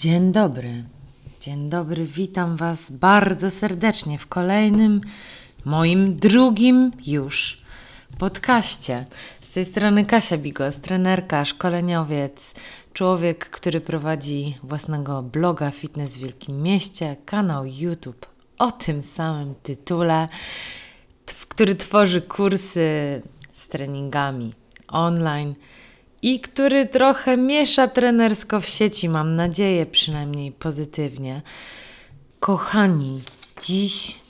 Dzień dobry. Dzień dobry, witam Was bardzo serdecznie w kolejnym, moim drugim już podcaście. Z tej strony Kasia Bigos, trenerka, szkoleniowiec, człowiek, który prowadzi własnego bloga Fitness w Wielkim Mieście, kanał YouTube o tym samym tytule, który tworzy kursy z treningami online i który trochę miesza trenersko w sieci, mam nadzieję, przynajmniej pozytywnie. Kochani, dziś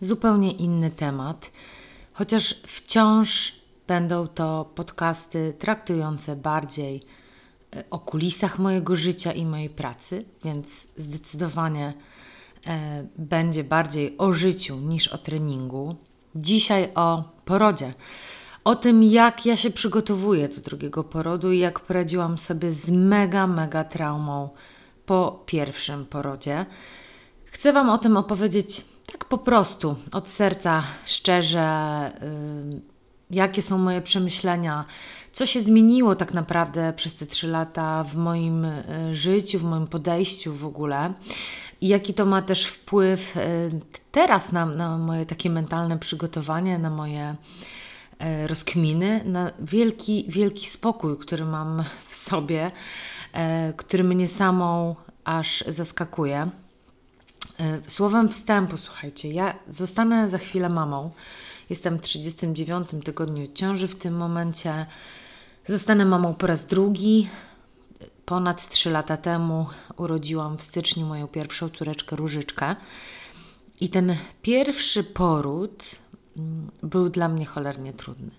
zupełnie inny temat, chociaż wciąż będą to podcasty traktujące bardziej e, o kulisach mojego życia i mojej pracy, więc zdecydowanie e, będzie bardziej o życiu niż o treningu. Dzisiaj o porodzie o tym, jak ja się przygotowuję do drugiego porodu i jak poradziłam sobie z mega, mega traumą po pierwszym porodzie. Chcę Wam o tym opowiedzieć tak po prostu, od serca, szczerze, yy, jakie są moje przemyślenia, co się zmieniło tak naprawdę przez te trzy lata w moim yy, życiu, w moim podejściu w ogóle. I jaki to ma też wpływ yy, teraz na, na moje takie mentalne przygotowanie, na moje rozkminy, na wielki, wielki spokój, który mam w sobie, e, który mnie samą aż zaskakuje. E, słowem wstępu, słuchajcie, ja zostanę za chwilę mamą. Jestem w 39 tygodniu ciąży w tym momencie. Zostanę mamą po raz drugi. Ponad 3 lata temu urodziłam w styczniu moją pierwszą córeczkę Różyczkę. I ten pierwszy poród był dla mnie cholernie trudny.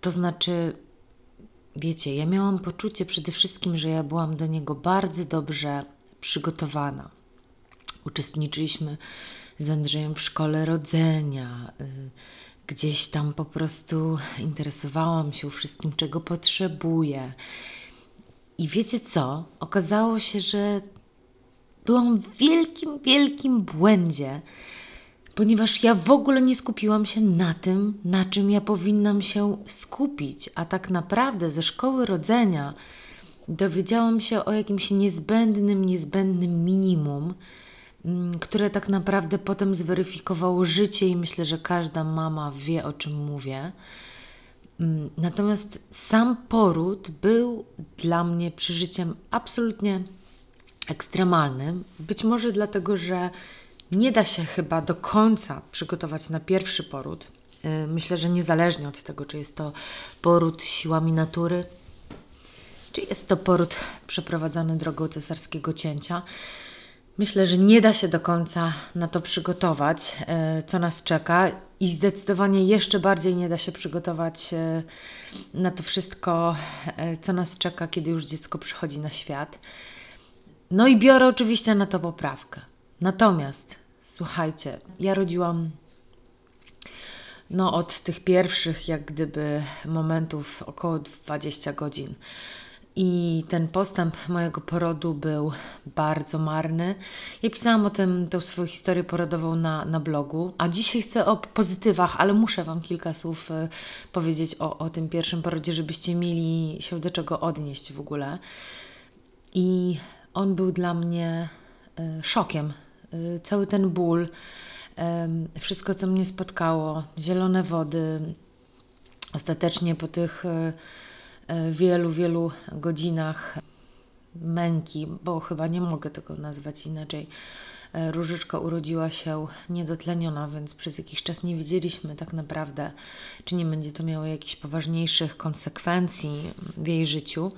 To znaczy, wiecie, ja miałam poczucie przede wszystkim, że ja byłam do niego bardzo dobrze przygotowana. Uczestniczyliśmy z Andrzejem w szkole rodzenia. Y, gdzieś tam po prostu interesowałam się wszystkim, czego potrzebuję. I wiecie co? Okazało się, że byłam w wielkim, wielkim błędzie, ponieważ ja w ogóle nie skupiłam się na tym, na czym ja powinnam się skupić, a tak naprawdę ze szkoły rodzenia dowiedziałam się o jakimś niezbędnym, niezbędnym minimum, mm, które tak naprawdę potem zweryfikowało życie, i myślę, że każda mama wie, o czym mówię. Mm, natomiast sam poród był dla mnie przeżyciem absolutnie ekstremalnym. Być może dlatego, że nie da się chyba do końca przygotować na pierwszy poród. Y, myślę, że niezależnie od tego, czy jest to poród siłami natury, czy jest to poród przeprowadzony drogą cesarskiego cięcia, myślę, że nie da się do końca na to przygotować, y, co nas czeka, i zdecydowanie jeszcze bardziej nie da się przygotować y, na to wszystko, co nas czeka, kiedy już dziecko przychodzi na świat. No i biorę oczywiście na to poprawkę. Natomiast, słuchajcie, ja rodziłam no, od tych pierwszych, jak gdyby, momentów około 20 godzin. I ten postęp mojego porodu był bardzo marny. Ja pisałam o tym, tę swoją historię porodową na, na blogu, a dzisiaj chcę o pozytywach, ale muszę Wam kilka słów y, powiedzieć o, o tym pierwszym porodzie, żebyście mieli się do czego odnieść w ogóle. I on był dla mnie y, szokiem, cały ten ból, wszystko, co mnie spotkało, zielone wody. Ostatecznie po tych y, y, wielu, wielu godzinach męki, bo chyba nie mogę tego nazwać inaczej, Różyczka urodziła się niedotleniona, więc przez jakiś czas nie wiedzieliśmy tak naprawdę, czy nie będzie to miało jakichś poważniejszych konsekwencji w jej życiu.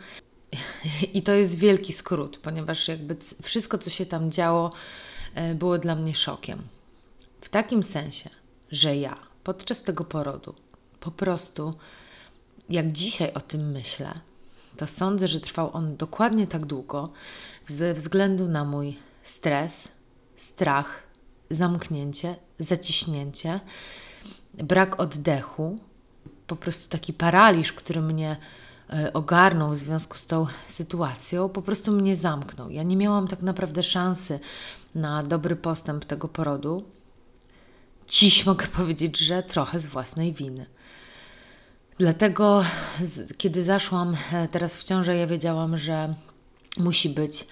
I to jest wielki skrót, ponieważ jakby wszystko, co się tam działo, było dla mnie szokiem. W takim sensie, że ja podczas tego porodu po prostu, jak dzisiaj o tym myślę, to sądzę, że trwał on dokładnie tak długo ze względu na mój stres, strach, zamknięcie, zaciśnięcie, brak oddechu, po prostu taki paraliż, który mnie e, ogarnął w związku z tą sytuacją, po prostu mnie zamknął. Ja nie miałam tak naprawdę szansy na dobry postęp tego porodu, dziś mogę powiedzieć, że trochę z własnej winy. Dlatego, kiedy zaszłam e, teraz w ciążę, ja wiedziałam, że musi być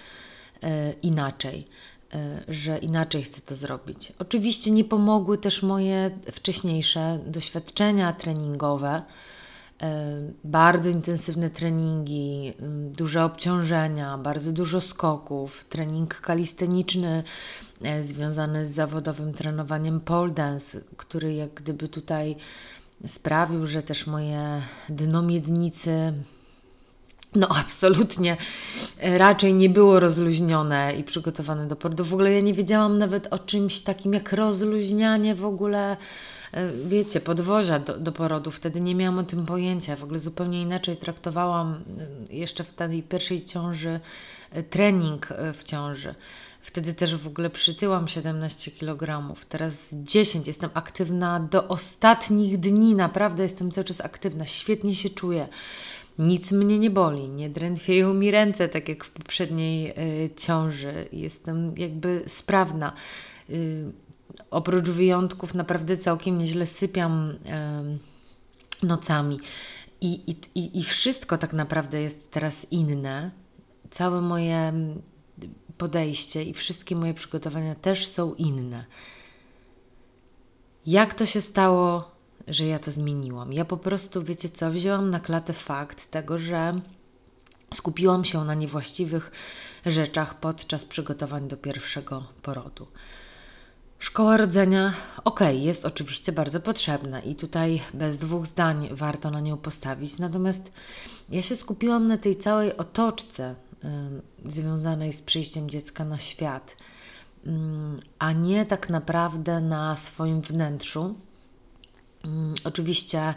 e, inaczej, e, że inaczej chcę to zrobić. Oczywiście nie pomogły też moje wcześniejsze doświadczenia treningowe. E, bardzo intensywne treningi, duże obciążenia, bardzo dużo skoków, trening kalisteniczny e, związany z zawodowym trenowaniem pole dance, który jak gdyby tutaj sprawił, że też moje dno miednicy no, absolutnie e, raczej nie było rozluźnione i przygotowane do porodu. W ogóle ja nie wiedziałam nawet o czymś takim jak rozluźnianie w ogóle, wiecie, podwozia do, do porodu. Wtedy nie miałam o tym pojęcia. W ogóle zupełnie inaczej traktowałam e, jeszcze w tej pierwszej ciąży trening w ciąży. Wtedy też w ogóle przytyłam 17 kg, teraz 10. Jestem aktywna do ostatnich dni, naprawdę jestem cały czas aktywna, świetnie się czuję. Nic mnie nie boli, nie drętwieją mi ręce, tak jak w poprzedniej y, ciąży. Jestem jakby sprawna. Y, oprócz wyjątków, naprawdę całkiem nieźle sypiam nocami. I, i, I wszystko tak naprawdę jest teraz inne. Całe moje podejście i wszystkie moje przygotowania też są inne. Jak to się stało, że ja to zmieniłam? Ja po prostu, wiecie co, wzięłam na klatę fakt tego, że skupiłam się na niewłaściwych rzeczach podczas przygotowań do pierwszego porodu. Szkoła rodzenia, ok, jest oczywiście bardzo potrzebna i tutaj bez dwóch zdań warto na nią postawić. Natomiast ja się skupiłam na tej całej otoczce y, związanej z przyjściem dziecka na świat, y, a nie tak naprawdę na swoim wnętrzu. Y, oczywiście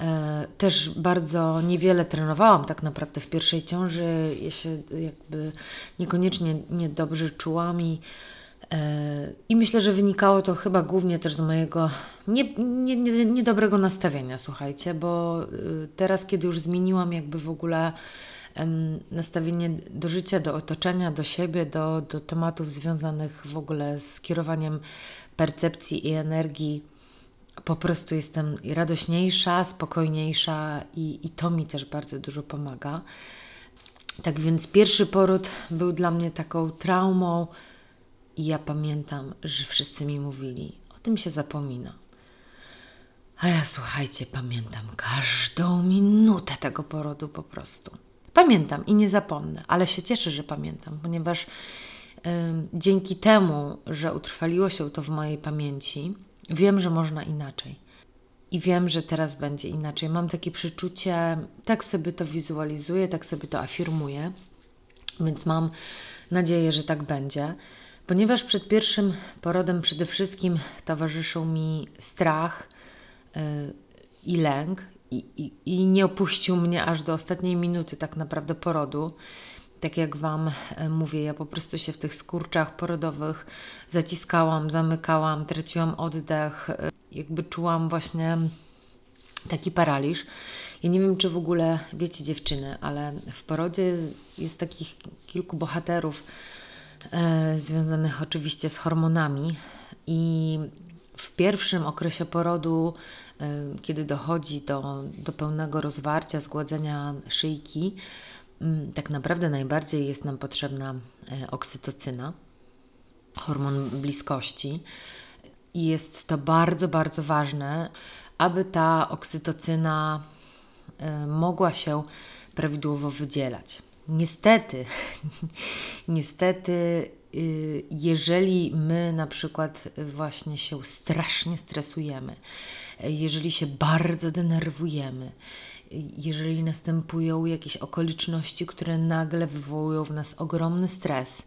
e, też bardzo niewiele trenowałam tak naprawdę w pierwszej ciąży. Ja się jakby niekoniecznie niedobrze czułam i i myślę, że wynikało to chyba głównie też z mojego nie, nie, nie, niedobrego nastawienia, słuchajcie, bo y, teraz, kiedy już zmieniłam jakby w ogóle nastawienie do życia, do otoczenia, do siebie, do, do tematów związanych w ogóle z kierowaniem percepcji i energii, po prostu jestem radośniejsza, spokojniejsza i, i to mi też bardzo dużo pomaga. Tak więc pierwszy poród był dla mnie taką traumą, i ja pamiętam, że wszyscy mi mówili, o tym się zapomina. A ja słuchajcie, pamiętam każdą minutę tego porodu po prostu. Pamiętam i nie zapomnę, ale się cieszę, że pamiętam, ponieważ dzięki temu, że utrwaliło się to w mojej pamięci, wiem, że można inaczej. I wiem, że teraz będzie inaczej. Mam takie przeczucie, tak sobie to wizualizuję, tak sobie to afirmuję, więc mam nadzieję, że tak będzie. Ponieważ przed pierwszym porodem przede wszystkim towarzyszył mi strach yy, i lęk, i, i, i, nie opuścił mnie aż do ostatniej minuty, tak naprawdę porodu. Tak jak Wam e, mówię, ja po prostu się w tych skurczach porodowych zaciskałam, zamykałam, traciłam oddech, e, jakby czułam właśnie taki paraliż. Ja nie wiem, czy w ogóle wiecie, dziewczyny, ale w porodzie jest, jest takich kilku bohaterów, związanych oczywiście z hormonami. I w pierwszym okresie porodu, e, kiedy dochodzi do, do pełnego rozwarcia, zgładzenia szyjki, mm, tak naprawdę najbardziej jest nam potrzebna e, oksytocyna, hormon bliskości. I jest to bardzo, bardzo ważne, aby ta oksytocyna e, mogła się prawidłowo wydzielać. Niestety, niestety, y, jeżeli my na przykład właśnie się strasznie stresujemy, jeżeli się bardzo denerwujemy, jeżeli następują jakieś okoliczności, które nagle wywołują w nas ogromny stres,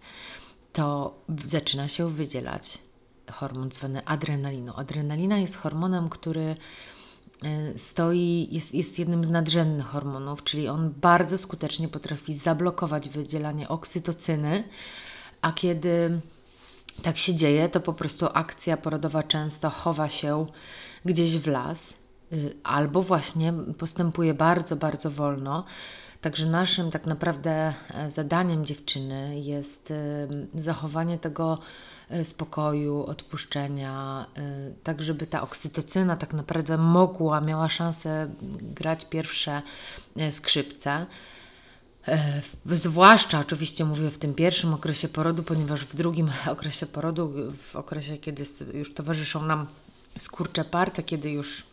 to zaczyna się wydzielać hormon zwany adrenaliną. Adrenalina jest hormonem, który stoi, jest, jest jednym z nadrzędnych hormonów, czyli on bardzo skutecznie potrafi zablokować wydzielanie oksytocyny, a kiedy tak się dzieje, to po prostu akcja porodowa często chowa się gdzieś w las y, albo właśnie postępuje bardzo, bardzo wolno. Także naszym tak naprawdę e, zadaniem dziewczyny jest y, zachowanie tego E, spokoju, odpuszczenia, e, tak żeby ta oksytocyna tak naprawdę mogła, miała szansę grać pierwsze e, skrzypce. E, zwłaszcza oczywiście mówię w tym pierwszym okresie porodu, ponieważ w drugim okresie porodu, w okresie, kiedy już towarzyszą nam skurcze parte, kiedy już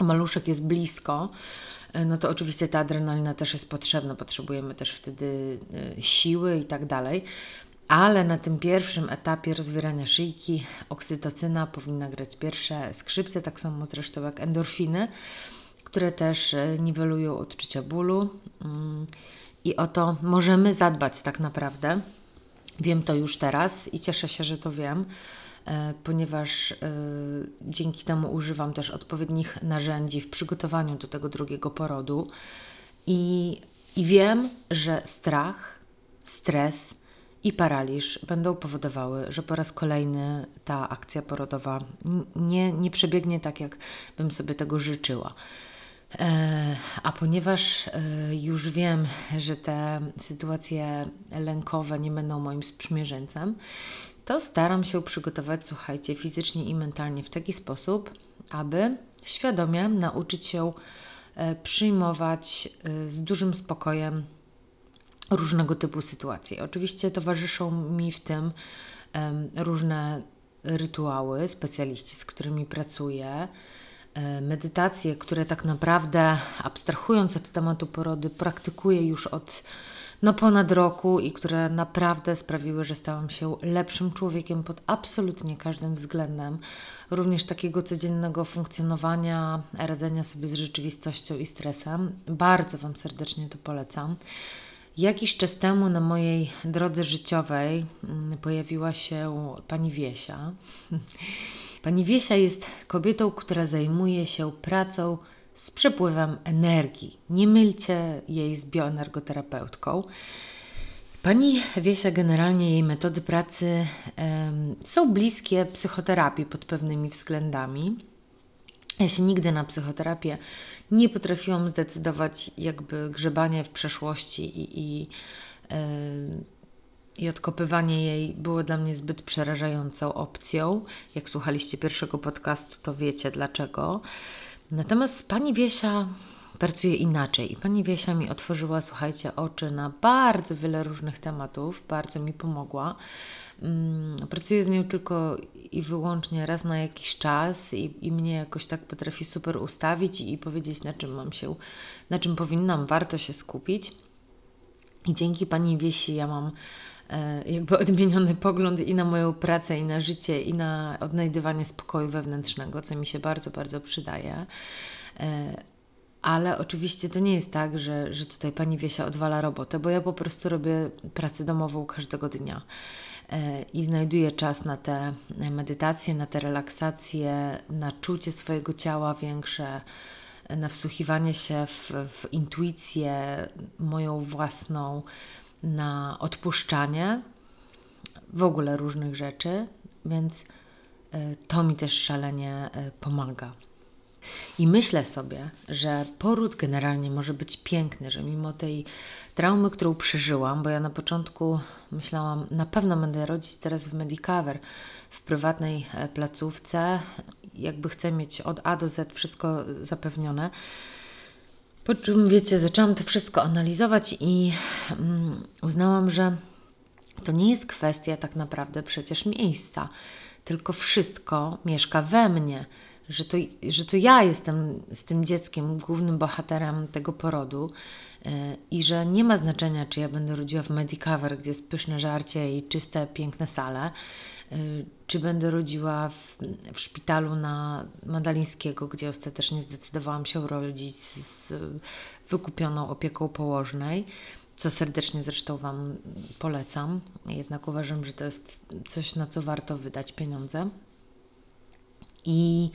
maluszek jest blisko, e, no to oczywiście ta adrenalina też jest potrzebna, potrzebujemy też wtedy e, siły i tak dalej. Ale na tym pierwszym etapie rozwierania szyjki oksytocyna powinna grać pierwsze skrzypce, tak samo zresztą jak endorfiny, które też niwelują odczucia bólu. Mm, i o to możemy zadbać tak naprawdę. Wiem to już teraz i cieszę się, że to wiem, e, ponieważ e, dzięki temu używam też odpowiednich narzędzi w przygotowaniu do tego drugiego porodu. I, i wiem, że strach, stres i paraliż będą powodowały, że po raz kolejny ta akcja porodowa nie, nie przebiegnie tak, jak bym sobie tego życzyła. E, a ponieważ e, już wiem, że te sytuacje lękowe nie będą moim sprzymierzeńcem, to staram się przygotować, słuchajcie, fizycznie i mentalnie w taki sposób, aby świadomie nauczyć się e, przyjmować z dużym spokojem różnego typu sytuacje. Oczywiście towarzyszą mi w tym różne rytuały, specjaliści, z którymi pracuję E, medytacje, które tak naprawdę, abstrahując od tematu porody, praktykuję już od no, ponad roku i które naprawdę sprawiły, że stałam się lepszym człowiekiem pod absolutnie każdym względem, również takiego codziennego funkcjonowania, radzenia sobie z rzeczywistością i stresem. Bardzo Wam serdecznie to polecam. Jakiś czas temu na mojej drodze życiowej mm, pojawiła się pani Wiesia. Pani Wiesia jest kobietą, która zajmuje się pracą z przepływem energii. Nie mylcie jej z bioenergoterapeutką. Pani Wiesia, generalnie jej metody pracy um, są bliskie psychoterapii pod pewnymi względami. Ja się nigdy na psychoterapię nie potrafiłam zdecydować, jakby grzebanie w przeszłości i, i i odkopywanie jej było dla mnie zbyt przerażającą opcją. Jak słuchaliście pierwszego podcastu, to wiecie dlaczego. Natomiast pani Wiesia pracuje inaczej i pani Wiesia mi otworzyła, słuchajcie, oczy na bardzo wiele różnych tematów, bardzo mi pomogła. Mm, pracuję z nią tylko i wyłącznie raz na jakiś czas i, i mnie jakoś tak potrafi super ustawić i, i powiedzieć, na czym mam się, na czym powinnam, warto się skupić. I dzięki pani Wiesi ja mam jakby odmieniony pogląd i na moją pracę, i na życie, i na odnajdywanie spokoju wewnętrznego, co mi się bardzo, bardzo przydaje. E, ale oczywiście to nie jest tak, że, że tutaj pani Wiesia odwala robotę, bo ja po prostu robię pracę domową każdego dnia e, i znajduję czas na te medytacje, na te relaksacje, na czucie swojego ciała większe, na wsłuchiwanie się w, w intuicję moją własną, na odpuszczanie w ogóle różnych rzeczy, więc e, to mi też szalenie e, pomaga. I myślę sobie, że poród generalnie może być piękny, że mimo tej traumy, którą przeżyłam, bo ja na początku myślałam, na pewno będę rodzić teraz w Medicover, w prywatnej e, placówce, jakby chcę mieć od A do Z wszystko zapewnione. Po czym, wiecie, zaczęłam to wszystko analizować i um, uznałam, że to nie jest kwestia tak naprawdę przecież miejsca, tylko wszystko mieszka we mnie, że to, że to ja jestem z tym dzieckiem głównym bohaterem tego porodu yy, i że nie ma znaczenia, czy ja będę rodziła w Medicover, gdzie jest pyszne żarcie i czyste, piękne sale, czy będę rodziła w, w szpitalu na Madalińskiego, gdzie ostatecznie zdecydowałam się rodzić z wykupioną opieką położnej, co serdecznie zresztą Wam polecam. Jednak uważam, że to jest coś, na co warto wydać pieniądze. I,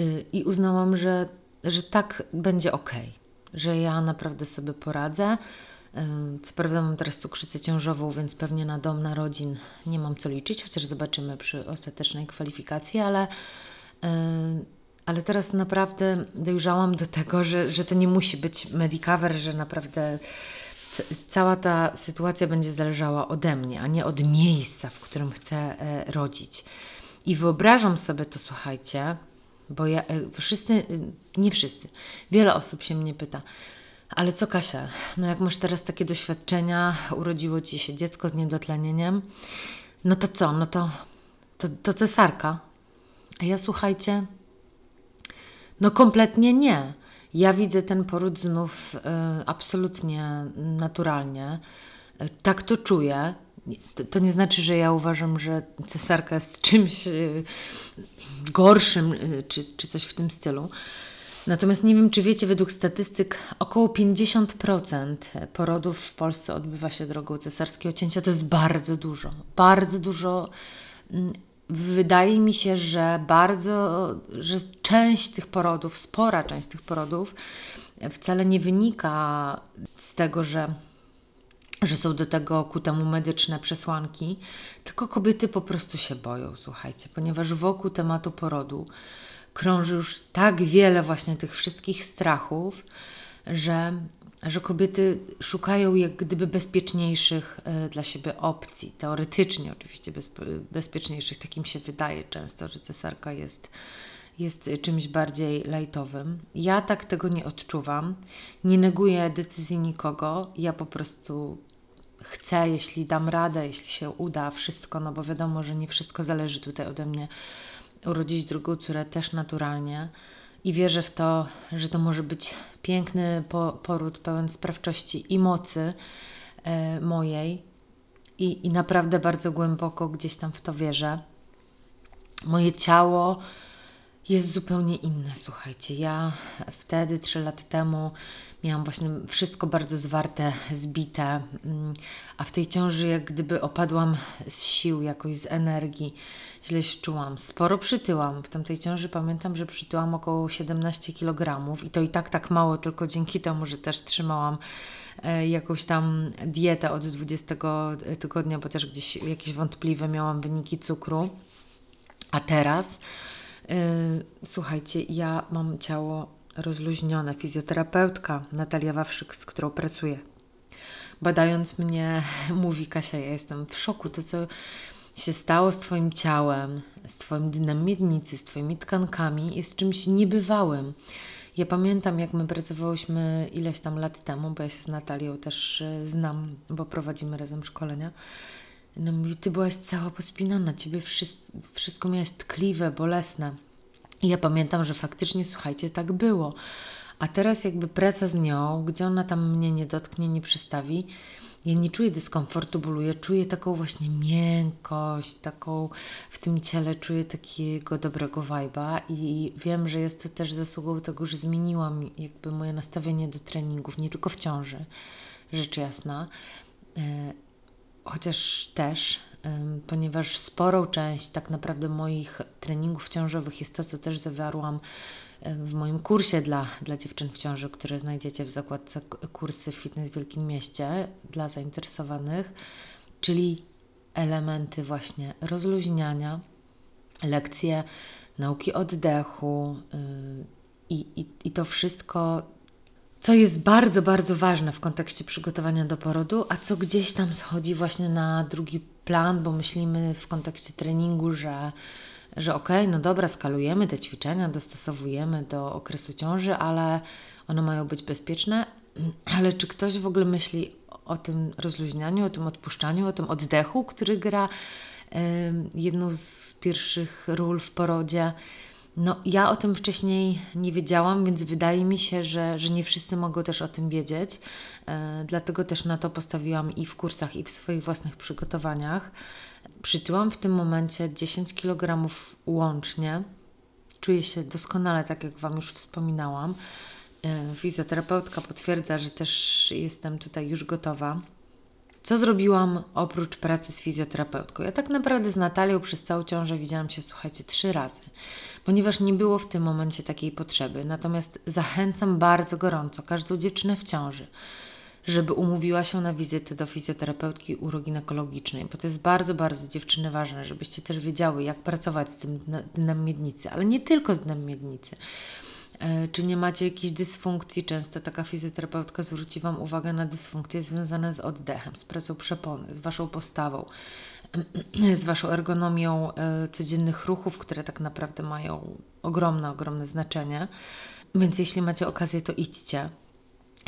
y, i uznałam, że, że tak będzie ok, że ja naprawdę sobie poradzę co prawda mam teraz cukrzycę ciążową, więc pewnie na dom narodzin nie mam co liczyć, chociaż zobaczymy przy ostatecznej kwalifikacji, ale, ale teraz naprawdę dojrzałam do tego, że, że to nie musi być Medicover, że naprawdę cała ta sytuacja będzie zależała ode mnie, a nie od miejsca, w którym chcę e, rodzić. I wyobrażam sobie to, słuchajcie, bo ja, e, wszyscy, nie wszyscy, wiele osób się mnie pyta, Ale co Kasia, no jak masz teraz takie doświadczenia, urodziło ci się dziecko z niedotlenieniem, no to co, no to, to, to cesarka. A ja słuchajcie, no kompletnie nie. Ja widzę ten poród znów y, absolutnie naturalnie. Y, tak to czuję. To, to, nie znaczy, że ja uważam, że cesarka jest czymś y, gorszym czy, czy coś w tym stylu. Natomiast nie wiem, czy wiecie, według statystyk około 50% porodów w Polsce odbywa się drogą cesarskiego cięcia. To jest bardzo dużo. Bardzo dużo mm, wydaje mi się, że bardzo, że część tych porodów, spora część tych porodów wcale nie wynika z tego, że, że są do tego ku temu medyczne przesłanki, tylko kobiety po prostu się boją, słuchajcie, ponieważ wokół tematu porodu krąży już tak wiele właśnie tych wszystkich strachów, że że kobiety szukają jak gdyby bezpieczniejszych e, dla siebie opcji, teoretycznie oczywiście bezpieczniejszych, takim się wydaje często, że cesarka jest, jest czymś bardziej lajtowym. Ja tak tego nie odczuwam, nie neguję decyzji nikogo, ja po prostu chcę, jeśli dam radę, jeśli się uda, wszystko, no bo wiadomo, że nie wszystko zależy tutaj ode mnie, urodzić drugą córę też naturalnie i wierzę w to, że to może być piękny po, poród pełen sprawczości i mocy e, mojej. I, I naprawdę bardzo głęboko gdzieś tam w to wierzę. Moje ciało jest zupełnie inne. Słuchajcie, ja wtedy, trzy lata temu, miałam właśnie wszystko bardzo zwarte, zbite, mm, a w tej ciąży, jak gdyby opadłam z sił, jakoś z energii, źle się czułam. Sporo przytyłam. W tamtej ciąży pamiętam, że przytyłam około 17 kg i to i tak tak mało, tylko dzięki temu, że też trzymałam e, jakąś tam dietę od 20 tygodnia, bo też gdzieś jakieś wątpliwe miałam wyniki cukru. A teraz słuchajcie, ja mam ciało rozluźnione. Fizjoterapeutka Natalia Wawrzyk, z którą pracuję, badając mnie, mówi Kasia, ja jestem w szoku. To, co się stało z Twoim ciałem, z Twoim dnem miednicy, z Twoimi tkankami, jest czymś niebywałym. Ja pamiętam, jak my pracowałyśmy ileś tam lat temu, bo ja się z Natalią też y, znam, bo prowadzimy razem szkolenia. No mówi, ty byłaś cała pospinana, ciebie wszystko, wszystko miałaś tkliwe, bolesne. I ja pamiętam, że faktycznie, słuchajcie, tak było. A teraz jakby praca z nią, gdzie ona tam mnie nie dotknie, nie przystawi, ja nie czuję dyskomfortu, bólu, ja czuję taką właśnie miękkość, taką w tym ciele czuję takiego dobrego wajba i wiem, że jest to też zasługą tego, że zmieniłam jakby moje nastawienie do treningów, nie tylko w ciąży, rzecz jasna, e, chociaż też, ponieważ sporą część tak naprawdę moich treningów ciążowych jest to, co też zawarłam w moim kursie dla, dla dziewczyn w ciąży, które znajdziecie w zakładce kursy Fitness w Wielkim Mieście dla zainteresowanych, czyli elementy właśnie rozluźniania, lekcje nauki oddechu yy, i, i, to wszystko co jest bardzo, bardzo ważne w kontekście przygotowania do porodu, a co gdzieś tam schodzi właśnie na drugi plan, bo myślimy w kontekście treningu, że, że okej, okay, no dobra, skalujemy te ćwiczenia, dostosowujemy do okresu ciąży, ale one mają być bezpieczne. Ale czy ktoś w ogóle myśli o tym rozluźnianiu, o tym odpuszczaniu, o tym oddechu, który gra y, jedną z pierwszych ról w porodzie? No, ja o tym wcześniej nie wiedziałam, więc wydaje mi się, że, że nie wszyscy mogą też o tym wiedzieć. E, dlatego też na to postawiłam i w kursach, i w swoich własnych przygotowaniach. Przytyłam w tym momencie 10 kg łącznie. Czuję się doskonale, tak jak Wam już wspominałam. E, fizjoterapeutka potwierdza, że też jestem tutaj już gotowa. Co zrobiłam oprócz pracy z fizjoterapeutką? Ja tak naprawdę z Natalią przez całą ciążę widziałam się, słuchajcie, trzy razy ponieważ nie było w tym momencie takiej potrzeby. Natomiast zachęcam bardzo gorąco każdą dziewczynę w ciąży, żeby umówiła się na wizytę do fizjoterapeutki uroginekologicznej, bo to jest bardzo, bardzo dziewczyny ważne, żebyście też wiedziały, jak pracować z tym dnem miednicy, ale nie tylko z dnem miednicy. E, czy nie macie jakichś dysfunkcji? Często taka fizjoterapeutka zwróci Wam uwagę na dysfunkcje związane z oddechem, z pracą przepony, z Waszą postawą, z Waszą ergonomią e, codziennych ruchów, które tak naprawdę mają ogromne, ogromne znaczenie. Więc jeśli macie okazję, to idźcie.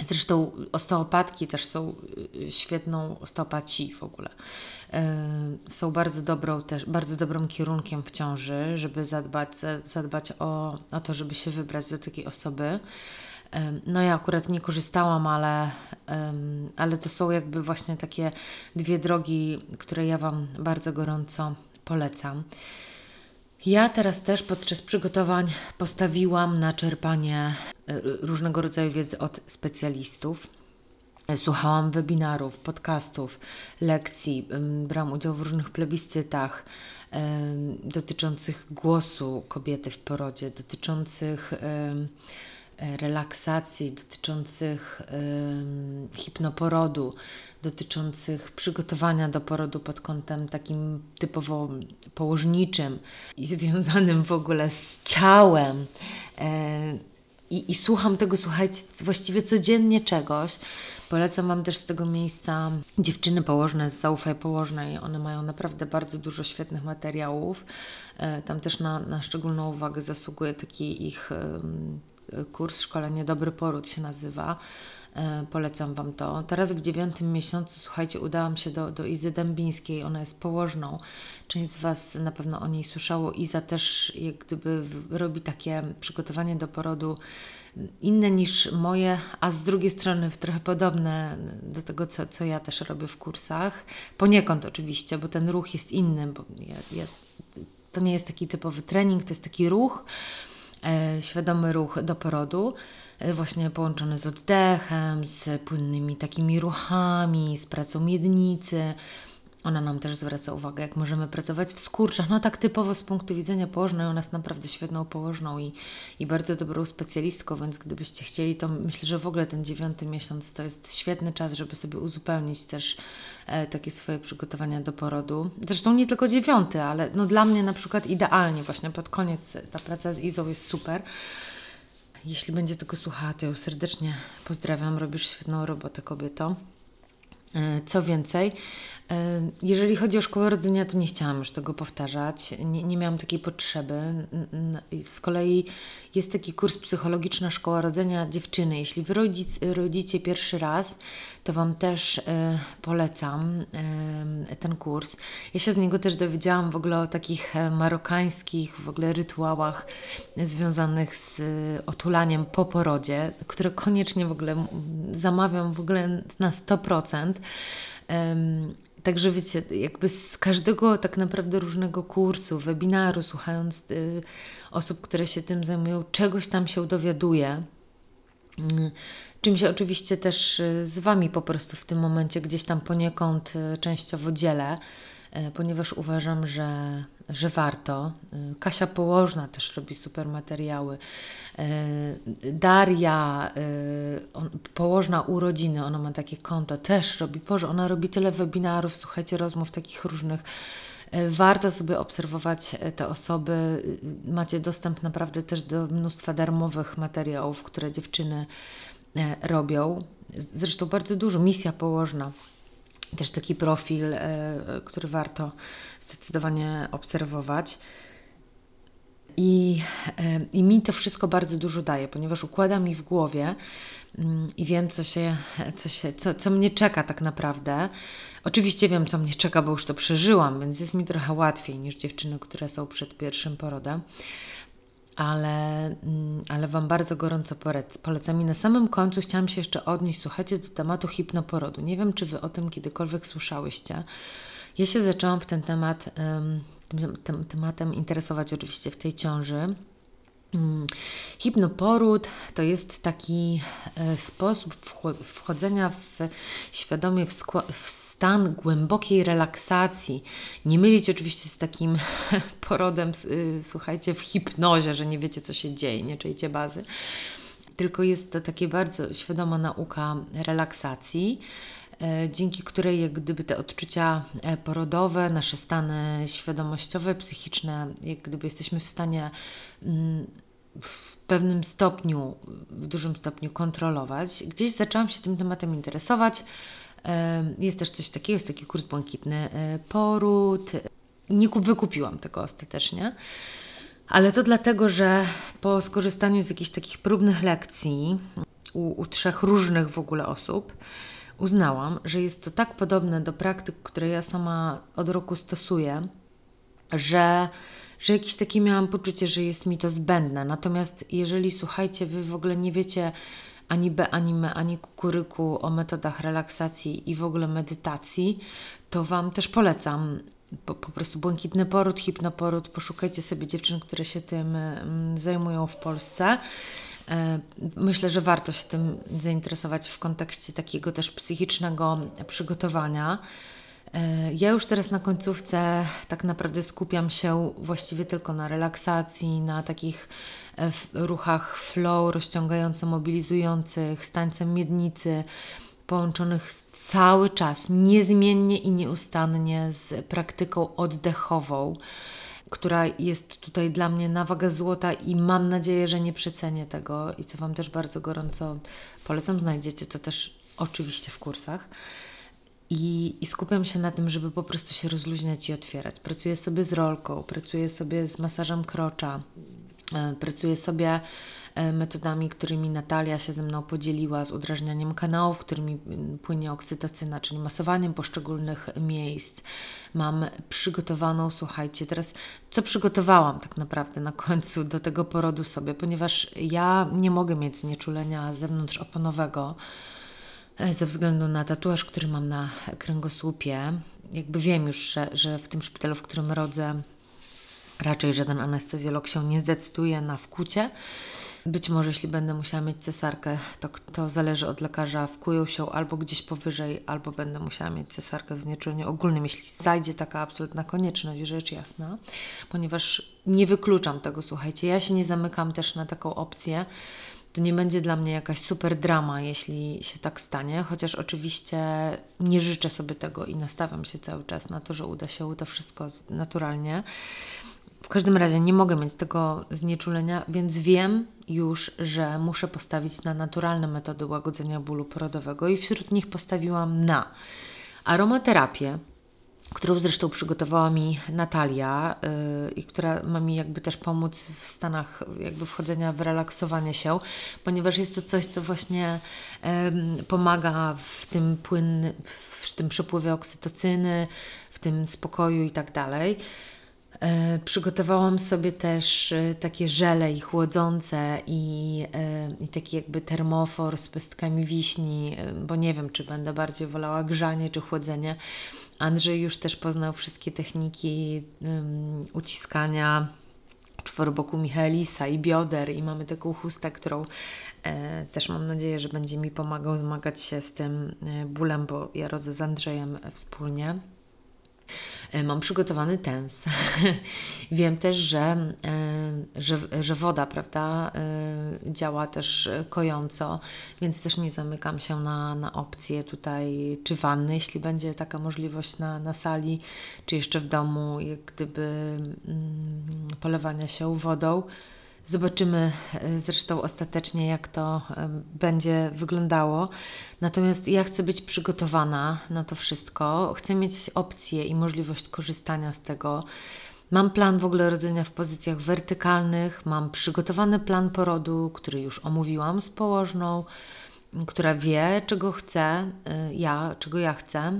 Zresztą osteopatki też są y, świetną, osteopaci w ogóle, y, są bardzo dobrą też, bardzo dobrym kierunkiem w ciąży, żeby zadbać, zadbać o, o to, żeby się wybrać do takiej osoby. Y, no ja akurat nie korzystałam, ale, ale to są jakby właśnie takie dwie drogi, które ja Wam bardzo gorąco polecam. Ja teraz też podczas przygotowań postawiłam na czerpanie e, różnego rodzaju wiedzy od specjalistów. Słuchałam webinarów, podcastów, lekcji, brałam udział w różnych plebiscytach dotyczących głosu kobiety w porodzie, dotyczących relaksacji, dotyczących hipnoporodu, dotyczących przygotowania do porodu pod kątem takim typowo położniczym i związanym w ogóle z ciałem. E, I, I, słucham tego, słuchajcie, właściwie codziennie czegoś. Polecam Wam też z tego miejsca dziewczyny położne z Zaufaj Położnej. One mają naprawdę bardzo dużo świetnych materiałów. E, tam też na, na szczególną uwagę zasługuje taki ich kurs szkolenie Dobry Poród się nazywa. E, polecam Wam to. Teraz w dziewiątym miesiącu, słuchajcie, udałam się do, do Izy Dębińskiej. Ona jest położną. Część z Was na pewno o niej słyszało. Iza też jak gdyby robi takie przygotowanie do porodu inne niż moje, a z drugiej strony trochę podobne do tego, co, co ja też robię w kursach. Poniekąd oczywiście, bo ten ruch jest inny, bo ja, ja, to nie jest taki typowy trening, to jest taki ruch, świadomy ruch do porodu, e, właśnie połączony z oddechem, z płynnymi takimi ruchami, z pracą miednicy. Ona nam też zwraca uwagę, jak możemy pracować w skurczach. No tak typowo z punktu widzenia położnej, ona jest naprawdę świetną położną i, i bardzo dobrą specjalistką, więc gdybyście chcieli, to myślę, że w ogóle ten dziewiąty miesiąc to jest świetny czas, żeby sobie uzupełnić też e, takie swoje przygotowania do porodu. Zresztą nie tylko dziewiąty, ale no dla mnie na przykład idealnie właśnie pod koniec ta praca z Izą jest super. Jeśli będzie tego słuchała, to ją serdecznie pozdrawiam. Robisz świetną robotę, kobieto. E, co więcej, jeżeli chodzi o szkołę rodzenia, to nie chciałam już tego powtarzać, nie, nie miałam takiej potrzeby. Z kolei jest taki kurs Psychologiczna Szkoła Rodzenia Dziewczyny. Jeśli wy rodzic, rodzicie pierwszy raz, to Wam też y, polecam y, ten kurs. Ja się z niego też dowiedziałam w ogóle o takich marokańskich w ogóle rytuałach związanych z otulaniem po porodzie, które koniecznie w ogóle zamawiam w ogóle na 100%. Także wiecie, jakby z każdego tak naprawdę różnego kursu, webinaru, słuchając y, osób, które się tym zajmują, czegoś tam się dowiaduję. Y, czym się oczywiście też y, z Wami po prostu w tym momencie gdzieś tam poniekąd y, częściowo dzielę. E, ponieważ uważam, że, że warto. E, Kasia Położna też robi super materiały. E, Daria, Położna Urodziny, ona ma takie konto, też robi, Boże, ona robi tyle webinarów, słuchajcie, rozmów takich różnych. Warto sobie obserwować te osoby. Macie dostęp naprawdę też do mnóstwa darmowych materiałów, które dziewczyny robią. Zresztą bardzo dużo. Misja położna też taki profil, e, który warto zdecydowanie obserwować. I, e, I mi to wszystko bardzo dużo daje, ponieważ układa mi w głowie mm, i wiem, co, się, co, się, co, co mnie czeka tak naprawdę. Oczywiście wiem, co mnie czeka, bo już to przeżyłam, więc jest mi trochę łatwiej niż dziewczyny, które są przed pierwszym porodem ale, mm, ale Wam bardzo gorąco polecam. I na samym końcu chciałam się jeszcze odnieść, słuchajcie, do tematu hipnoporodu. Nie wiem, czy Wy o tym kiedykolwiek słyszałyście. Ja się zaczęłam w ten temat, tym tematem interesować oczywiście w tej ciąży. Mm, hipnoporód to jest taki e, sposób wchodzenia w, świadomie w, w stan głębokiej relaksacji. Nie mylić oczywiście z takim porodem, y, słuchajcie, w hipnozie, że nie wiecie, co się dzieje, nie czujecie bazy. Tylko jest to takie bardzo świadoma nauka relaksacji e, dzięki której jak gdyby te odczucia e, porodowe, nasze stany świadomościowe, psychiczne, jak gdyby jesteśmy w stanie mm, w pewnym stopniu, w dużym stopniu kontrolować. Gdzieś zaczęłam się tym tematem interesować. Jest też coś takiego, jest taki kurs błękitny e, poród. Nie wykupiłam tego ostatecznie. Ale to dlatego, że po skorzystaniu z jakichś takich próbnych lekcji, u, u trzech różnych w ogóle osób, uznałam, że jest to tak podobne do praktyk, które ja sama od roku stosuję, że, że jakieś takie miałam poczucie, że jest mi to zbędne. Natomiast jeżeli słuchajcie, wy w ogóle nie wiecie ani B, ani M, ani kukuryku o metodach relaksacji i w ogóle medytacji, to Wam też polecam po, po prostu błękitny poród, hipnoporód. Poszukajcie sobie dziewczyn, które się tym mm, zajmują w Polsce. E, myślę, że warto się tym zainteresować w kontekście takiego też psychicznego przygotowania. E, ja już teraz na końcówce tak naprawdę skupiam się właściwie tylko na relaksacji, na takich e, ruchach flow rozciągająco-mobilizujących, z tańcem miednicy, połączonych cały czas, niezmiennie i nieustannie z praktyką oddechową która jest tutaj dla mnie na wagę złota i mam nadzieję, że nie przecenię tego i co Wam też bardzo gorąco polecam. Znajdziecie to też oczywiście w kursach. I, I, skupiam się na tym, żeby po prostu się rozluźniać i otwierać. Pracuję sobie z rolką, pracuję sobie z masażem krocza, e, pracuję sobie E, metodami, którymi Natalia się ze mną podzieliła, z udrażnianiem kanałów, którymi płynie oksytocyna, czyli masowaniem poszczególnych miejsc. Mam przygotowaną, słuchajcie, teraz co przygotowałam tak naprawdę na końcu do tego porodu sobie, ponieważ ja nie mogę mieć znieczulenia zewnątrz oponowego ze względu na tatuaż, który mam na kręgosłupie. Jakby wiem już, że, że w tym szpitalu, w którym rodzę, raczej żaden anestezjolog się nie zdecyduje na wkucie. Być może, jeśli będę musiała mieć cesarkę, to, to zależy od lekarza, wkują się albo gdzieś powyżej, albo będę musiała mieć cesarkę w znieczuleniu ogólnym, jeśli zajdzie taka absolutna konieczność, rzecz jasna, ponieważ nie wykluczam tego, słuchajcie, ja się nie zamykam też na taką opcję, to nie będzie dla mnie jakaś super drama, jeśli się tak stanie, chociaż oczywiście nie życzę sobie tego i nastawiam się cały czas na to, że uda się to wszystko naturalnie. W każdym razie nie mogę mieć tego znieczulenia, więc wiem już, że muszę postawić na naturalne metody łagodzenia bólu porodowego i wśród nich postawiłam na aromaterapię, którą zresztą przygotowała mi Natalia yy, i która ma mi jakby też pomóc w stanach jakby wchodzenia w relaksowanie się, ponieważ jest to coś, co właśnie pomaga w tym płyn, w tym przepływie oksytocyny, w tym spokoju i tak dalej. E, przygotowałam sobie też e, takie żele i chłodzące i, e, i taki jakby termofor z pestkami wiśni, bo nie wiem, czy będę bardziej wolała grzanie czy chłodzenie. Andrzej już też poznał wszystkie techniki um, uciskania czworoboku Michalisa i bioder i mamy taką chustę, którą e, też mam nadzieję, że będzie mi pomagał zmagać się z tym bólem, bo ja rodzę z Andrzejem wspólnie. E, mam przygotowany tens. Wiem też, że, e, że, że woda, prawda, e, działa też kojąco, więc też nie zamykam się na, na opcję tutaj, czy wanny, jeśli będzie taka możliwość na, na sali, czy jeszcze w domu, jak gdyby mm, polewania się wodą. Zobaczymy e, zresztą ostatecznie, jak to będzie wyglądało. Natomiast ja chcę być przygotowana na to wszystko. Chcę mieć opcję i możliwość korzystania z tego. Mam plan w ogóle rodzenia w pozycjach wertykalnych, mam przygotowany plan porodu, który już omówiłam z położną, która wie, czego chcę, e, ja, czego ja chcę.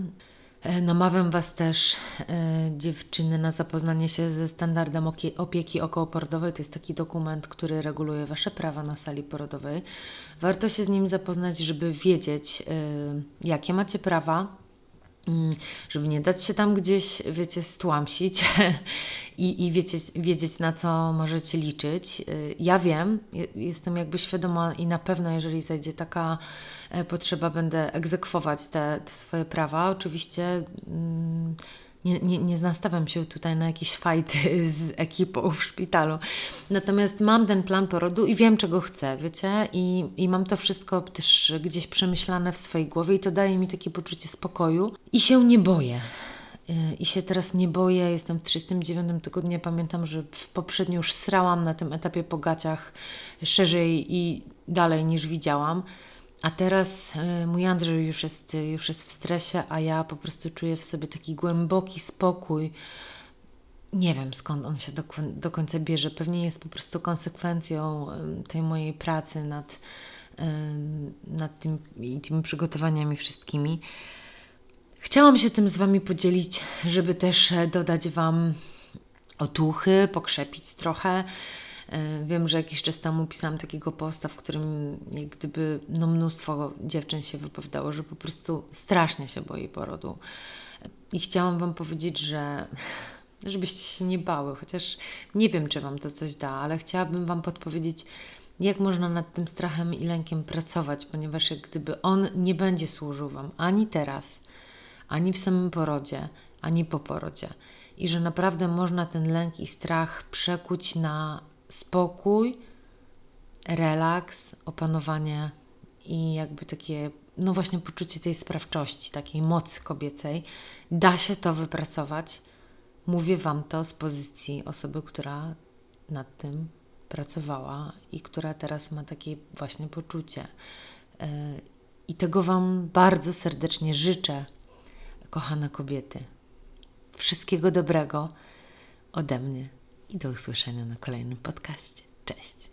E, namawiam Was też, e, dziewczyny, na zapoznanie się ze standardem opieki okołoporodowej. To jest taki dokument, który reguluje Wasze prawa na sali porodowej. Warto się z nim zapoznać, żeby wiedzieć, e, jakie macie prawa, żeby nie dać się tam gdzieś, wiecie, stłamsić i, i wiecie, wiedzieć, na co możecie liczyć. Y, ja wiem, jestem jakby świadoma i na pewno, jeżeli zajdzie taka e, potrzeba, będę egzekwować te, te swoje prawa. Oczywiście. Mm, nie, nie, nie nastawiam się tutaj na jakieś fajty z ekipą w szpitalu. Natomiast mam ten plan porodu i wiem, czego chcę, wiecie? I, I mam to wszystko też gdzieś przemyślane w swojej głowie i to daje mi takie poczucie spokoju i się nie boję. I się teraz nie boję, jestem w 39 tygodniu. Pamiętam, że w poprzednio już srałam na tym etapie po gaciach szerzej i dalej niż widziałam. A teraz y, mój Andrzej już jest, już jest w stresie, a ja po prostu czuję w sobie taki głęboki spokój. Nie wiem skąd on się do, do końca bierze. Pewnie jest po prostu konsekwencją tej mojej pracy nad, nad tym i tymi przygotowaniami wszystkimi. Chciałam się tym z Wami podzielić, żeby też e, dodać Wam otuchy, pokrzepić trochę. E, Wiem, że jakiś czas temu pisałam takiego posta, w którym jak gdyby no, mnóstwo dziewczyn się wypowiadało, że po prostu strasznie się boi porodu. I chciałam Wam powiedzieć, że żebyście się nie bały, chociaż nie wiem, czy Wam to coś da, ale chciałabym Wam podpowiedzieć, jak można nad tym strachem i lękiem pracować, ponieważ jak gdyby on nie będzie służył Wam ani teraz, ani w samym porodzie, ani po porodzie. I że naprawdę można ten lęk i strach przekuć na spokój, relaks, opanowanie i jakby takie, no właśnie poczucie tej sprawczości, takiej mocy kobiecej. Da się to wypracować. Mówię Wam to z pozycji osoby, która nad tym pracowała i która teraz ma takie właśnie poczucie. Yy, I tego Wam bardzo serdecznie życzę, kochane kobiety. Wszystkiego dobrego ode mnie i do usłyszenia na kolejnym podcaście. Cześć.